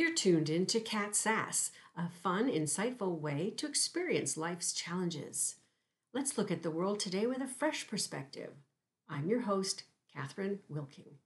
You're tuned in to Cat Sass, a fun, insightful way to experience life's challenges. Let's look at the world today with a fresh perspective. I'm your host, Catherine Wilking.